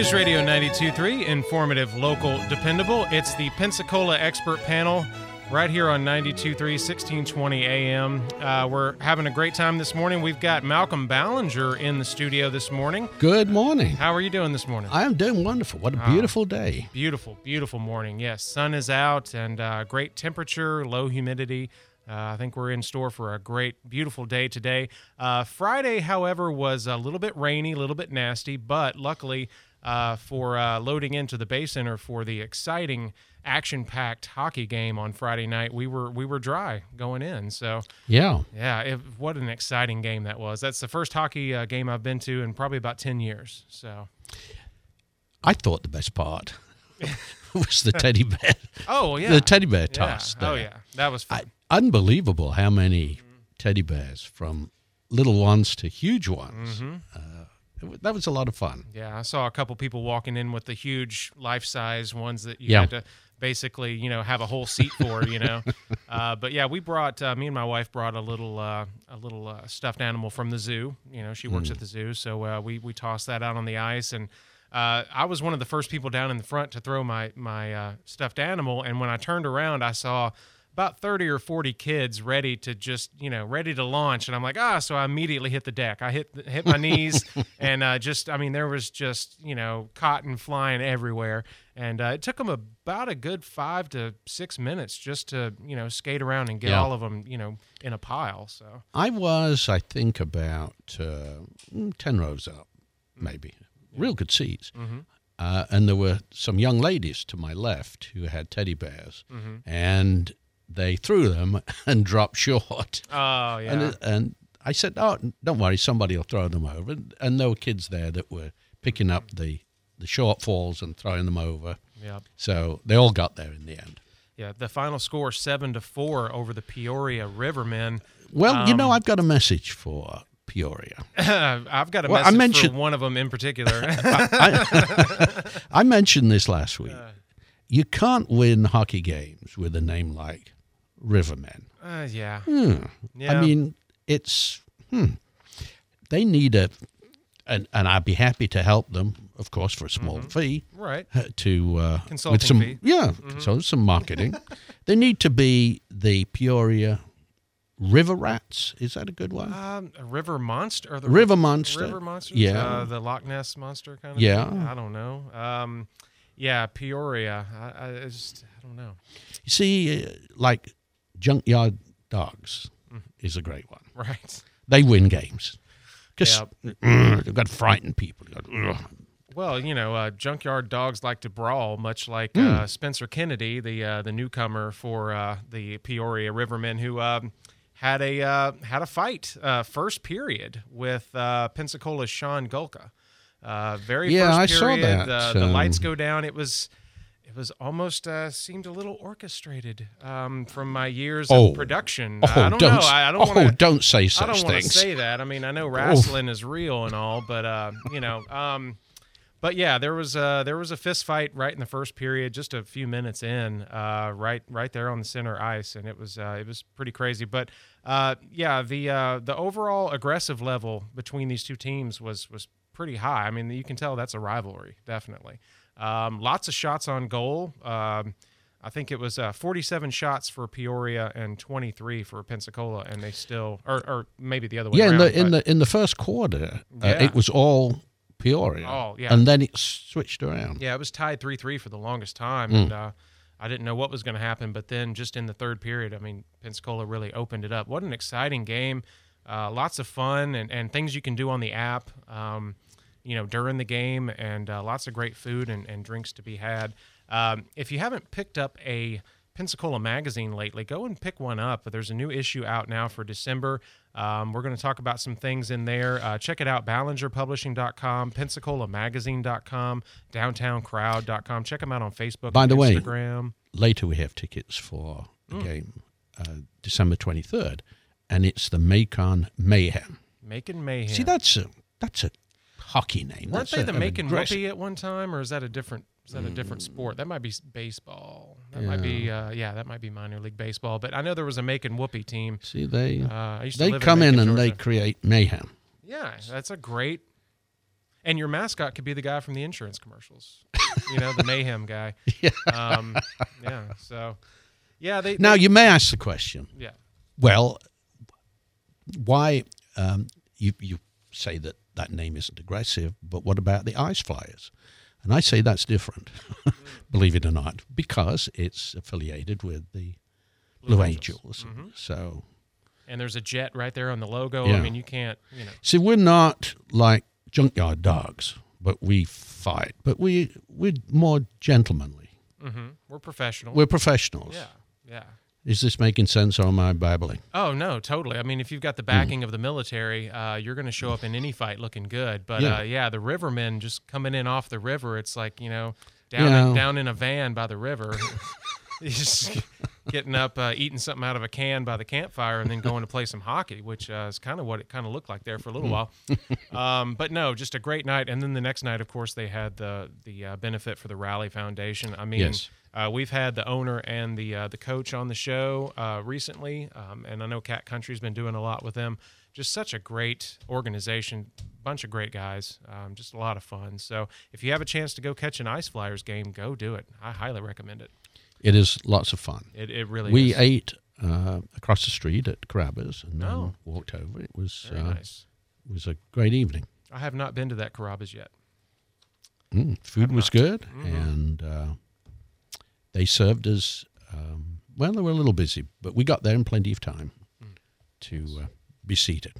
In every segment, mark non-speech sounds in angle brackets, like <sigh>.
News Radio 92.3, informative, local, dependable. It's the Pensacola Expert Panel right here on 92.3, 1620 AM. Uh, we're having a great time this morning. We've got Malcolm Ballinger in the studio this morning. Good morning. How are you doing this morning? I am doing wonderful. What a Oh. beautiful day. Beautiful, beautiful morning. Yes, sun is out and uh, great temperature, low humidity. Uh, I think we're in store for a great, beautiful day today. Uh, Friday, however, was a little bit rainy, a little bit nasty, but luckily uh, for uh, loading into the Bay Center for the exciting, action-packed hockey game on Friday night, we were we were dry going in. So Yeah. yeah, it, what an exciting game that was. That's the first hockey uh, game I've been to in probably about ten years. So I thought the best part <laughs> was the teddy bear. <laughs> oh yeah, The teddy bear Yeah. toss. Oh yeah, that was fun. I, unbelievable how many teddy bears from little ones to huge ones. Mm-hmm. That was a lot of fun. Yeah, I saw a couple people walking in with the huge life size ones that you Yeah. had to basically, you know, have a whole seat for, you know. <laughs> uh, but yeah, we brought uh, me and my wife brought a little uh, a little uh, stuffed animal from the zoo. You know, she works Mm. at the zoo, so uh, we we tossed that out on the ice and. Uh, I was one of the first people down in the front to throw my my uh, stuffed animal, and when I turned around, I saw about 30 or 40 kids ready to just you know ready to launch and i'm like ah so i immediately hit the deck i hit hit my knees <laughs> and uh, just i mean there was just you know cotton flying everywhere and uh, it took them about a good five to six minutes just to you know skate around and get Yeah. all of them you know in a pile so I was, I think, about uh, mm, 10 rows up, maybe. Real good seats. Mhm. Uh, and there were some young ladies to my left who had teddy bears, Mhm. and they threw them <laughs> and dropped short. oh yeah And, and I said, "Oh, don't worry, somebody will throw them over." And there were kids there that were picking up the the shortfalls and throwing them over. yeah So they all got there in the end. yeah the final score seven to four over the peoria rivermen Well, you know, Um, I've got a message for Peoria. <laughs> i've got a Well, I mentioned- for one of them in particular <laughs> I, I mentioned this last week. Uh. You can't win hockey games with a name like Rivermen. uh, yeah Hmm. yeah I mean, it's hmm. They need a, and and I'd be happy to help them, of course, for a small fee. right uh, to uh, Mm-hmm. Consulting with some fee. yeah, so some marketing. <laughs> they need to be the Peoria River Rats. Is that a good one? Um, a river monster or the River Monster. river monster? Yeah. uh, the Loch Ness monster kind of. Yeah. thing? I don't know. Um, yeah, Peoria. I, I just I don't know. You see, like Junkyard Dogs is a great one. Right. They win games because they've got to frighten people. Got. Well, you know, uh, junkyard dogs like to brawl, much like Hmm. uh, Spencer Kennedy, the uh, the newcomer for uh, the Peoria Rivermen, who um, had a uh, had a fight uh, first period with uh, Pensacola's Sean Gulka. Uh, very Yeah, first I saw period, that, The, the um, lights go down. It was it was almost uh, seemed a little orchestrated um, from my years Oh. of production. Oh, I don't, don't, know. I, don't oh, want to. don't say such I don't want to say that. I mean, I know wrestling is real and all, but uh, you know, um, but yeah, there was a there was a fist fight right in the first period, just a few minutes in, uh, right right there on the center ice, and it was uh, it was pretty crazy. But uh, yeah, the uh, the overall aggressive level between these two teams was was pretty high. I mean, you can tell that's a rivalry, definitely. Um, lots of shots on goal. Um, I think it was uh, 47 shots for Peoria and 23 for Pensacola, and they still, or, or maybe the other way yeah, in the in the in the first quarter, uh, Yeah. it was all Peoria. Oh, yeah. and then it switched around. yeah, it was tied 3 3 for the longest time. Mm. And uh, I didn't know what was going to happen. But then just in the third period, I mean, Pensacola really opened it up. What an exciting game. Uh, lots of fun and, and things you can do on the app, um, you know, during the game, and uh, lots of great food and, and drinks to be had. Um, if you haven't picked up a Pensacola magazine lately, go and pick one up. There's a new issue out now for December. Um, we're going to talk about some things in there. Uh, check it out BallingerPublishing.com, PensacolaMagazine.com, DowntownCrowd.com. Check them out on Facebook, By and the way- Instagram. Later, we have tickets for the Mm. game, uh, December twenty third, and it's the Macon Mayhem. Making mayhem. See, that's a that's a hockey name. Weren't That's they a- the aggressive- whoopee at one time, or is that a different? Is that a different sport? That might be baseball. That might be, uh, yeah, that might be minor league baseball. But I know there was a making whoopee team. See, they Uh, I used to they come in Macon, and they create mayhem. Yeah, that's a great. And your mascot could be the guy from the insurance commercials. you know, the mayhem guy. <laughs> Yeah. Um, yeah. So, yeah, they. Now they- you may ask the question. yeah. Well, why um, you you say that that name isn't aggressive, but what about the Ice Flyers? And I say that's different, <laughs> believe it or not, because it's affiliated with the Blue, Blue Angels. Angels. So, And there's a jet right there on the logo. Yeah. I mean, you can't. You know. see, we're not like junkyard dogs, but we fight. But we we're more gentlemanly. hmm We're professional. We're professionals. yeah. Yeah. Is this making sense, or am I babbling? Oh no, totally. I mean, if you've got the backing of the military, uh, you're going to show up in any fight looking good. But Yeah. uh, yeah, the rivermen just coming in off the river, it's like you know, down Yeah. in, down in a van by the river, <laughs> He's just getting up, uh, eating something out of a can by the campfire, and then going to play some hockey, which uh, is kind of what it kind of looked like there for a little while. Um, but no, just a great night. And then the next night, of course, they had the the uh, benefit for the Rally Foundation. I mean. Yes. Uh, we've had the owner and the uh, the coach on the show uh, recently, um, and I know Cat Country's been doing a lot with them. Just such a great organization, bunch of great guys, um, just a lot of fun. So if you have a chance to go catch an Ice Flyers game, go do it. I highly recommend it. It is lots of fun. It, it really we is. ate uh, across the street at Carrabba's and then Oh. walked over. It was Very uh, nice. it was a great evening. I have not been to that Carrabba's yet. Mm, food was good, Mhm. and uh, they served us. Um, well, they were a little busy, but we got there in plenty of time Mm. to uh, be seated.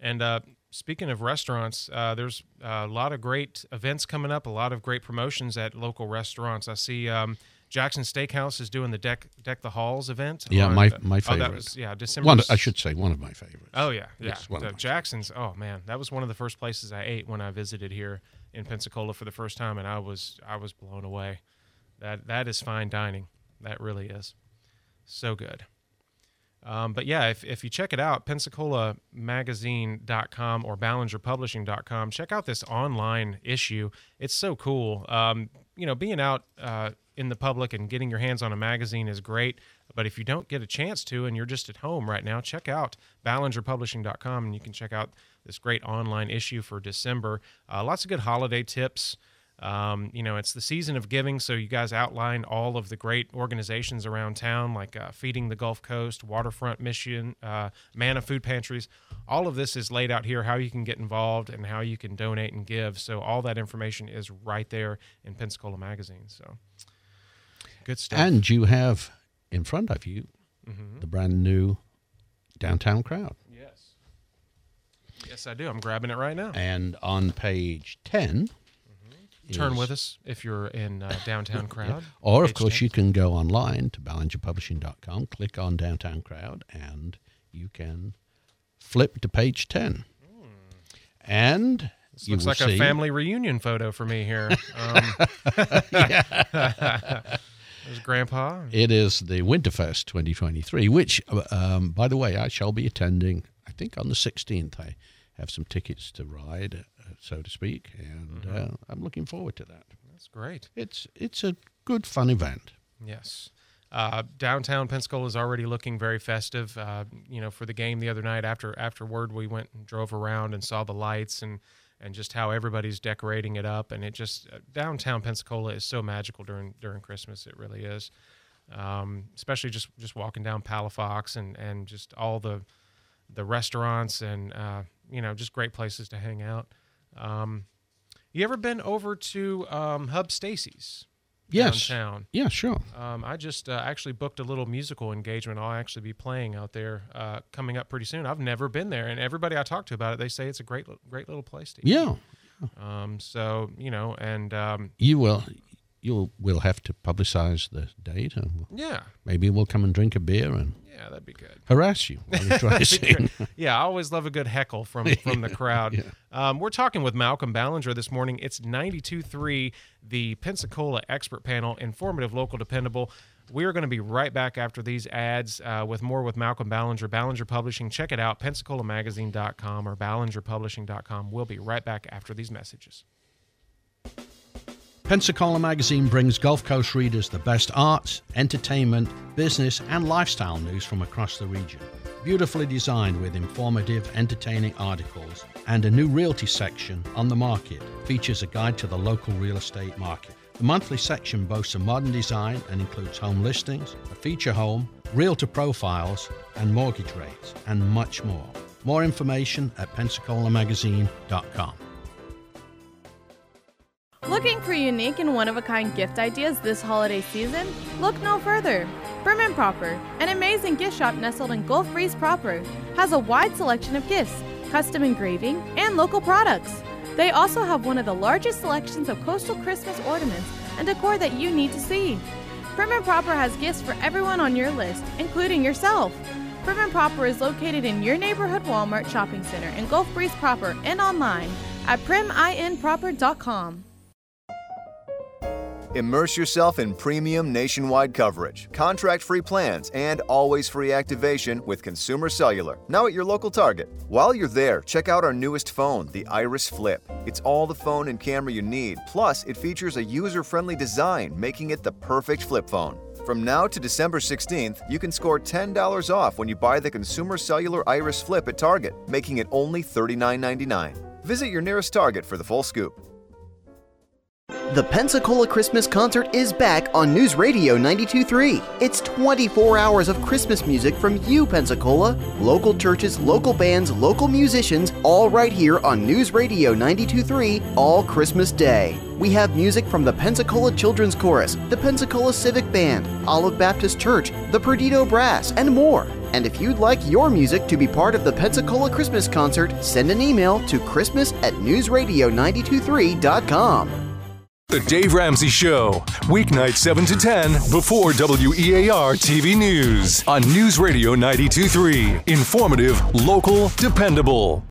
And uh, speaking of restaurants, uh, there's a lot of great events coming up. A lot of great promotions at local restaurants. I see um, Jackson Steakhouse is doing the deck deck the halls event. Yeah, my- my Oh, favorite. that was yeah December. One, I should say, one of my favorites. Oh yeah, yeah. The my Jackson's. Oh man, that was one of the first places I ate when I visited here in Pensacola for the first time, and I was I was blown away. That that is fine dining. That really is so good. Um, but yeah, if, if you check it out, PensacolaMagazine.com or BallingerPublishing.com, check out this online issue. It's so cool. Um, you know, being out uh, in the public and getting your hands on a magazine is great. But if you don't get a chance to and you're just at home right now, check out BallingerPublishing.com and you can check out this great online issue for December. Uh, lots of good holiday tips. Um, you know, it's the season of giving, so you guys outline all of the great organizations around town, like uh, Feeding the Gulf Coast, Waterfront Mission, uh, Manna Food Pantries. All of this is laid out here, how you can get involved and how you can donate and give. So all that information is right there in Pensacola Magazine. So good stuff. And you have in front of you Mhm. the brand new downtown crowd. yes, yes, I do. I'm grabbing it right now. And on page 10, Turn with us if you're in uh, <coughs> downtown crowd. Or, of course, you can go online to ballingerpublishing.com, click on Downtown Crowd, and you can flip to page 10. And This looks like see, a family reunion photo for me here. <laughs> Um, <laughs> There's Grandpa. It is the Winterfest 2023, which, um, by the way, I shall be attending, I think on the 16th. I have some tickets to ride, uh, so to speak, and Mm-hmm. uh, I'm looking forward to that. That's great. It's, it's a good, fun event. Yes. Uh, downtown Pensacola is already looking very festive. Uh, you know, for the game the other night, after afterward, we went and drove around and saw the lights and and just how everybody's decorating it up. And it just uh, downtown Pensacola is so magical during during Christmas. It really is. Um, especially just just walking down Palafox and and just all the the restaurants and uh, you know just great places to hang out. Um, you ever been over to um, Hub Stacey's Yes. downtown? Yeah, sure. Um, I just uh, actually booked a little musical engagement. I'll actually be playing out there uh, coming up pretty soon. I've never been there, and everybody I talk to about it, they say it's a great, great little place to eat. Yeah. Um, so you know, and um, You will. You'll will have to publicize the date, and yeah, maybe we'll come and drink a beer and yeah, that'd be good. harass you while you try to <laughs> yeah, I always love a good heckle from <laughs> from the crowd. um, we're talking with Malcolm Ballinger this morning. It's 92.3, the Pensacola Expert Panel, informative, local, dependable. We are going to be right back after these ads uh, with more with Malcolm Ballinger, Ballinger Publishing. Check it out, PensacolaMagazine.com or BallingerPublishing.com. We'll be right back after these messages. Pensacola Magazine brings Gulf Coast readers the best arts, entertainment, business, and lifestyle news from across the region. Beautifully designed with informative, entertaining articles and a new realty section on the market features a guide to the local real estate market. The monthly section boasts a modern design and includes home listings, a feature home, realtor profiles, and mortgage rates, and much more. More information at PensacolaMagazine.com. Looking for unique and one of a kind gift ideas this holiday season? Look no further. Prim and Proper, an amazing gift shop nestled in Gulf Breeze proper, has a wide selection of gifts, custom engraving, and local products. They also have one of the largest selections of coastal Christmas ornaments and decor that you need to see. Prim and Proper has gifts for everyone on your list, including yourself. Prim and Proper is located in your neighborhood Walmart shopping center in Gulf Breeze proper and online at priminproper.com. Immerse yourself in premium nationwide coverage, contract free plans, and always free activation with Consumer Cellular, now at your local Target. While you're there, check out our newest phone, the Iris Flip. It's all the phone and camera you need, plus, it features a user friendly design, making it the perfect flip phone. From now to December 16th, you can score $10 off when you buy the Consumer Cellular Iris Flip at Target, making it only $39.99. Visit your nearest Target for the full scoop. The Pensacola Christmas Concert is back on News Radio 923. It's 24 hours of Christmas music from you, Pensacola, local churches, local bands, local musicians, all right here on News Radio 923 all Christmas Day. We have music from the Pensacola Children's Chorus, the Pensacola Civic Band, Olive Baptist Church, the Perdido Brass, and more. And if you'd like your music to be part of the Pensacola Christmas Concert, send an email to christmas at newsradio923.com. The Dave Ramsey Show, weeknight 7 to 10 before WEAR TV News on News Radio 923. Informative, local, dependable.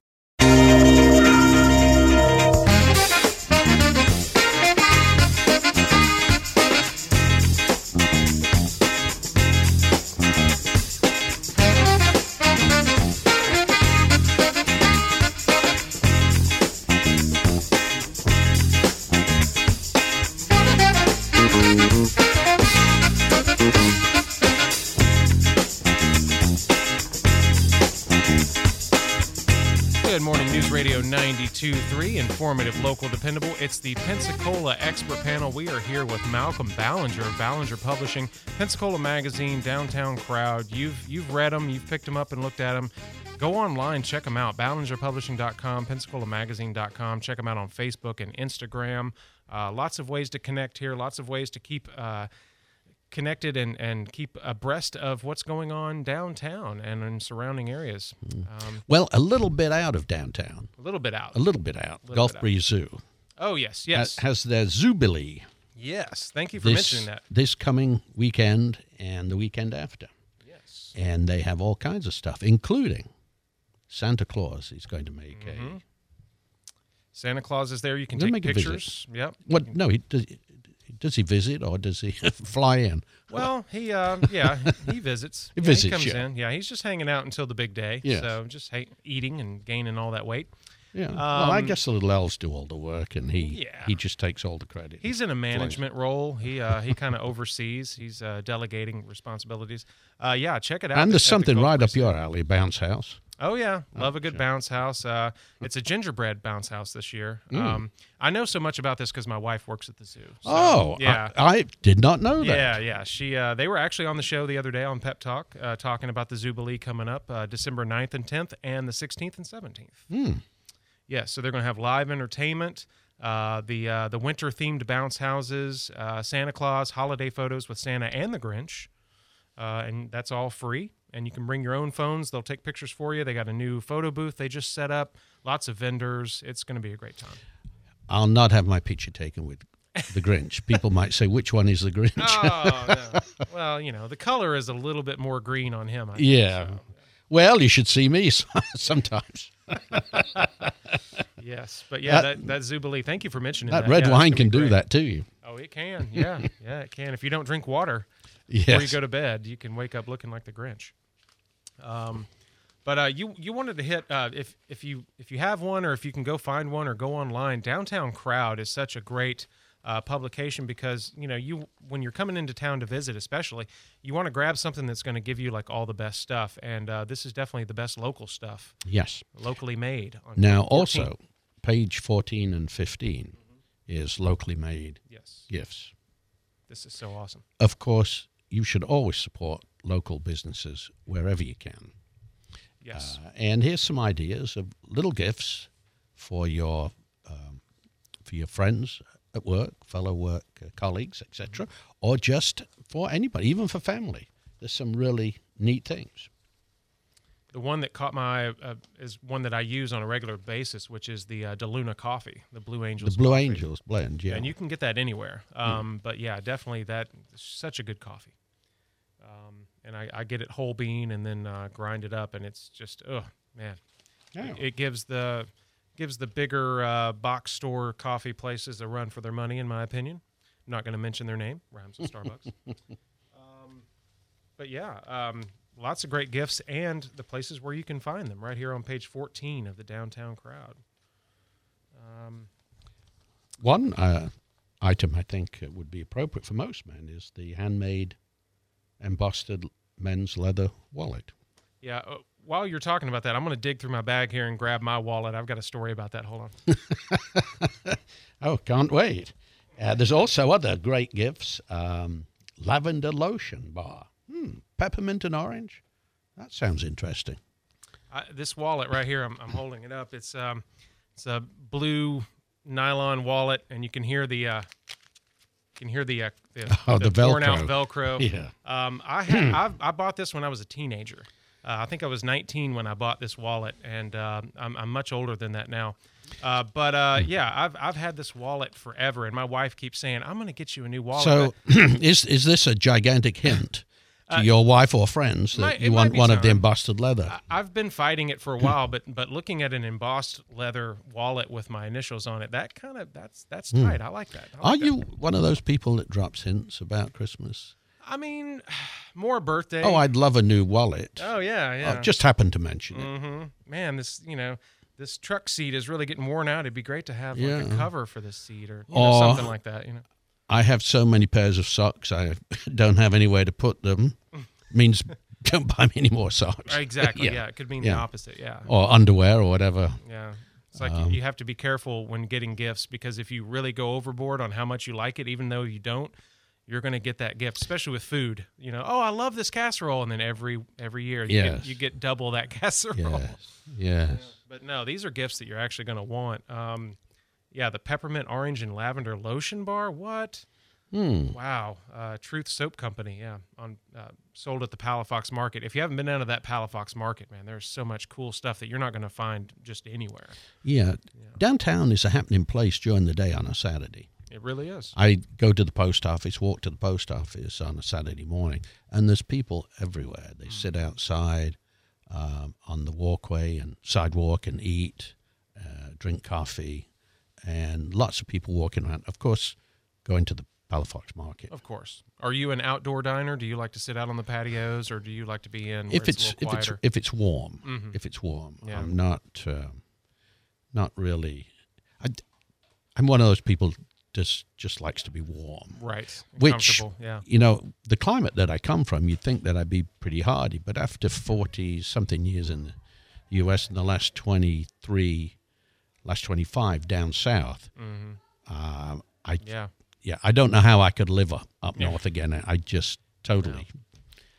92.3, informative, local, dependable. It's the Pensacola Expert Panel. We are here with Malcolm Ballinger of Ballinger Publishing, Pensacola Magazine, Downtown Crowd. You've you've read them, you've picked them up and looked at them. Go online, check them out. BallingerPublishing.com, PensacolaMagazine.com. Check them out on Facebook and Instagram. Uh, lots of ways to connect here. Lots of ways to keep. Uh, connected and, and keep abreast of what's going on downtown and in surrounding areas. Um, Well, a little bit out of downtown, a little bit out. a little bit out. Little Gulf bit out. Breeze Zoo Oh yes, yes, has their Zoobilee yes. Thank you for this, mentioning that. this coming weekend and the weekend after. Yes. And they have all kinds of stuff, including Santa Claus is going to make Mm-hmm. a. Santa Claus is there. You can take make a visit. pictures. Yep. What? No, he does. Does he visit or does he <laughs> fly in? Well, he uh, yeah, he <laughs> visits. He Yeah, visits, He comes yeah. in. Yeah, he's just hanging out until the big day. Yes. So just ha- eating and gaining all that weight. Yeah. well, I Um, guess the little elves do all the work, and he Yeah. he just takes all the credit. He's in a management role. He uh, he <laughs> kind of oversees. He's uh, delegating responsibilities. Uh, yeah, check it out. and there's something right up your alley, Bounce House. Oh yeah, love a good bounce house. Uh, it's a gingerbread bounce house this year. Um, I know so much about this because my wife works at the zoo. So, Mm. oh, yeah. I, I did not know that. Yeah, yeah. She uh, they were actually on the show the other day on Pep Talk, uh, talking about the Zoobilee coming up uh, December 9th and 10th and the 16th and 17th. Hmm. Yeah, so they're going to have live entertainment, uh, the uh, the winter themed bounce houses, uh, Santa Claus, holiday photos with Santa and the Grinch, uh, and that's all free. And you can bring your own phones; they'll take pictures for you. They got a new photo booth they just set up. Lots of vendors. It's going to be a great time. I'll not have my picture taken with the Grinch. <laughs> People might say, which one is the Grinch? Oh no! well, you know the color is a little bit more green on him. Think, yeah. so. Well, you should see me <laughs> sometimes. <laughs> Yes, but yeah, That- that, that Zoobilee. Thank you for mentioning That that. red Yeah, wine can do great. that to you. Oh, it can. Yeah, yeah, it can. If you don't drink water, before you go to bed, you can wake up looking like the Grinch. Um, but uh, you you wanted to hit uh, if if you if you have one or if you can go find one or go online. Downtown Crowd is such a great uh, publication because you know you when you're coming into town to visit, especially you want to grab something that's going to give you like all the best stuff, and uh, this is definitely the best local stuff, Yes. locally made. On Now, also, page 14 and 15 is locally made yes, gifts. this is so awesome. Of course, you should always support local businesses wherever you can. Yes, Uh, and here's some ideas of little gifts for your um, for your friends at work, fellow work uh, colleagues, etc., or just for anybody, even for family. There's some really neat things. The one that caught my eye uh, is one that I use on a regular basis, which is the uh, DeLuna coffee, the Blue Angels. The Blue coffee. Angels blend, yeah. and you can get that anywhere. Um, But yeah, definitely that such a good coffee. Um, and I, I get it whole bean and then uh, grind it up, and it's just oh man, Yeah. it, it gives the gives the bigger uh, box store coffee places a run for their money, in my opinion. I'm not going to mention their name, rhymes with Starbucks. <laughs> um, but yeah, um, lots of great gifts and the places where you can find them right here on page 14 of the downtown crowd. Um, One uh, item I think uh, would be appropriate for most men is the handmade embossed men's leather wallet. Yeah. Uh, while you're talking about that, I'm going to dig through my bag here and grab my wallet. I've got a story about that. Hold on. <laughs> Oh, can't wait. Uh, there's also other great gifts. Um, lavender lotion bar. Peppermint and orange. That sounds interesting. I, this wallet right here, I'm, I'm holding it up. It's um, it's a blue nylon wallet, and you can hear the uh, you can hear the uh, the, <laughs> Oh, the worn out Velcro. Velcro. <laughs> Yeah. Um, I had <clears throat> I've, I bought this when I was a teenager. Uh, I think I was 19 when I bought this wallet, and uh, I'm, I'm much older than that now. Uh, but uh, Hmm. yeah, I've I've had this wallet forever, and my wife keeps saying, "I'm going to get you a new wallet." So, <clears throat> is is this a gigantic hint to your wife or friends that Uh, might- you want one of the some. embossed leather? I've been fighting it for a while, but but looking at an embossed leather wallet with my initials on it, that kind of that's that's tight. I like that. I Hmm. Are that. you one of those people that drops hints about Christmas? I mean, <sighs> more birthday. Oh, I'd love a new wallet. Oh yeah, yeah. I just happened to mention it. hmm Man, this you know this truck seat is really getting worn out. It'd be great to have like a cover for this seat or you know, Or- something like that. You know. I have so many pairs of socks, I <laughs> don't have anywhere to put them. Means <laughs> don't buy me any more socks. Exactly. yeah. Yeah. it could mean Yeah. the opposite. Yeah. Or underwear or whatever. Yeah. It's like Um, you have to be careful when getting gifts because if you really go overboard on how much you like it, even though you don't, you're going to get that gift, especially with food. You know, oh, I love this casserole, and then every every year you, Yes. get, you get double that <laughs> casserole. Yes. Yes. But no, these are gifts that you're actually going to want. Um, yeah, the peppermint orange and lavender lotion bar. What? Hmm. Wow. Uh, Truth Soap Company. Yeah, on uh, sold at the Palafox Market. If you haven't been down to that Palafox Market, man, there's so much cool stuff that you're not going to find just anywhere. Yeah. Downtown is a happening place during the day on a Saturday. It really is. I go to the post office, walk to the post office on a Saturday morning, and there's people everywhere. They sit outside um, on the walkway and sidewalk and eat, uh, drink coffee, and lots of people walking around. Of course, going to the Palafox Market. Of course. Are you an outdoor diner? Do you like to sit out on the patios, or do you like to be in? If it's, it's if it's if it's warm, Mhm. if it's warm, Yeah. I'm not um, not really. I, am one of those people just just likes to be warm. right, Which yeah, you know, the climate that I come from, you'd think that I'd be pretty hardy, but after forty something years in the U.S. in the last twenty three, last twenty five down south, um, I Mm-hmm. yeah. yeah, I don't know how I could live up, up Yeah. north again. I just totally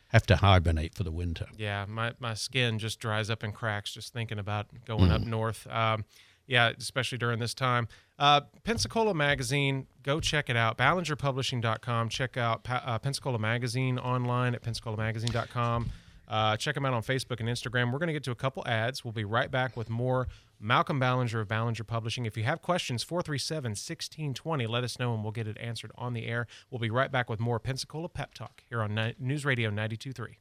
have to hibernate for the winter. Yeah, my, my skin just dries up and cracks just thinking about going up north. Um, yeah, especially during this time. Uh, Pensacola Magazine, go check it out. BallingerPublishing.com. Check out pa- uh, Pensacola Magazine online at PensacolaMagazine.com. Uh, check them out on Facebook and Instagram. We're going to get to a couple ads. We'll be right back with more Malcolm Ballinger of Ballinger Publishing. If you have questions, 437 1620, let us know and we'll get it answered on the air. We'll be right back with more Pensacola Pep Talk here on News Radio 923.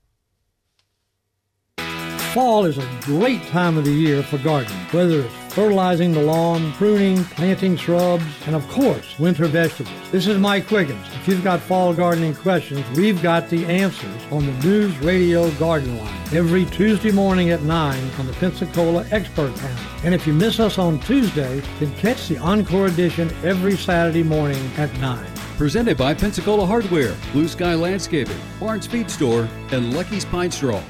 Fall is a great time of the year for gardening, whether it's fertilizing the lawn, pruning, planting shrubs, and of course, winter vegetables. This is Mike Quiggins. If you've got fall gardening questions, we've got the answers on the News Radio Garden Line every Tuesday morning at 9 on the Pensacola Expert Panel. And if you miss us on Tuesday, then catch the Encore edition every Saturday morning at 9. Presented by Pensacola Hardware, Blue Sky Landscaping, Barnes Feed Store, and Lucky's Pine Straw.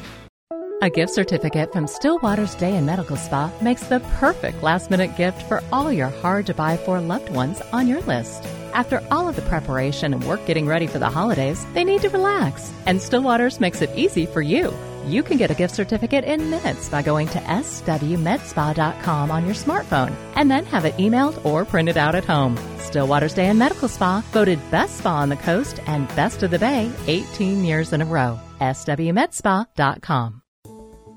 A gift certificate from Stillwater's Day and Medical Spa makes the perfect last minute gift for all your hard to buy for loved ones on your list. After all of the preparation and work getting ready for the holidays, they need to relax. And Stillwater's makes it easy for you. You can get a gift certificate in minutes by going to swmedspa.com on your smartphone and then have it emailed or printed out at home. Stillwater's Day and Medical Spa voted Best Spa on the Coast and Best of the Bay 18 years in a row. swmedspa.com.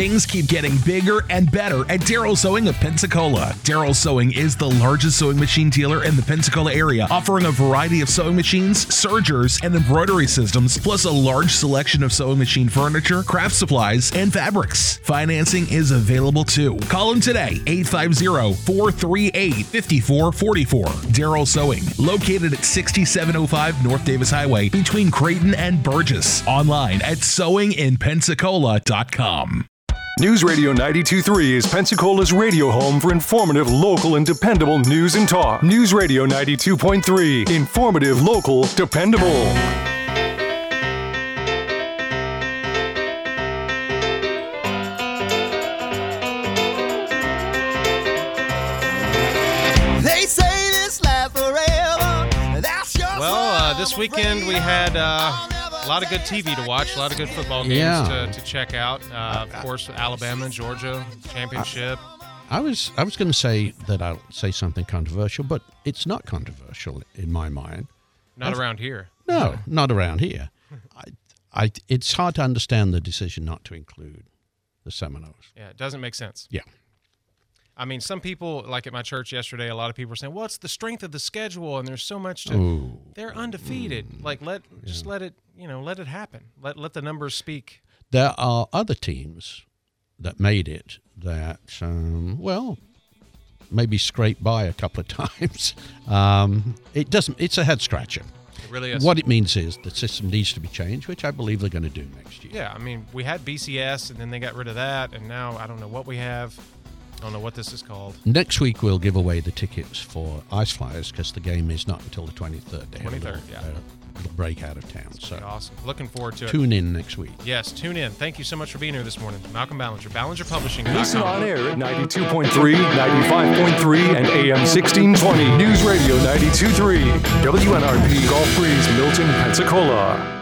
Things keep getting bigger and better at Daryl Sewing of Pensacola. Daryl Sewing is the largest sewing machine dealer in the Pensacola area, offering a variety of sewing machines, sergers, and embroidery systems, plus a large selection of sewing machine furniture, craft supplies, and fabrics. Financing is available too. Call them today, 850-438-5444. Darrell Sewing, located at 6705 North Davis Highway between Creighton and Burgess. Online at sewinginpensacola.com. News Radio 923 is Pensacola's radio home for informative, local, and dependable news and talk. News Radio 92.3, informative, local, dependable. They say this lasts forever. That's your Well, uh, this weekend we had uh, a lot of good TV to watch, a lot of good football games Yeah. to, to check out. Uh, of course, Alabama, and Georgia championship. I was I was going to say that I'll say something controversial, but it's not controversial in my mind. Not I've- around here. No, not around here. I, I, it's hard to understand the decision not to include the Seminoles. Yeah, it doesn't make sense. Yeah. I mean, some people, like at my church yesterday, a lot of people were saying, "Well, it's the strength of the schedule, and there's so much to." Ooh. They're undefeated. Like let just let it, you know, let it happen. Let let the numbers speak. There are other teams that made it that, um, well, maybe scraped by a couple of <laughs> times. Um, it doesn't. It's a head scratcher. It really is. What it means is the system needs to be changed, which I believe they're going to do next year. Yeah, I mean, we had BCS, and then they got rid of that, and now I don't know what we have. I don't know what this is called. Next week we'll give away the tickets for Ice Flyers because the game is not until the 23rd. They have a 23rd, little, yeah. uh, little break out of town. So Awesome. Looking forward to it. tune in next week. Yes, tune in. Thank you so much for being here this morning. Malcolm Ballinger, Ballinger Publishing. Listen on air at 92.3, 95.3, and AM 1620. News Radio 92.3. WNRP Gulf Breeze, Milton, Pensacola.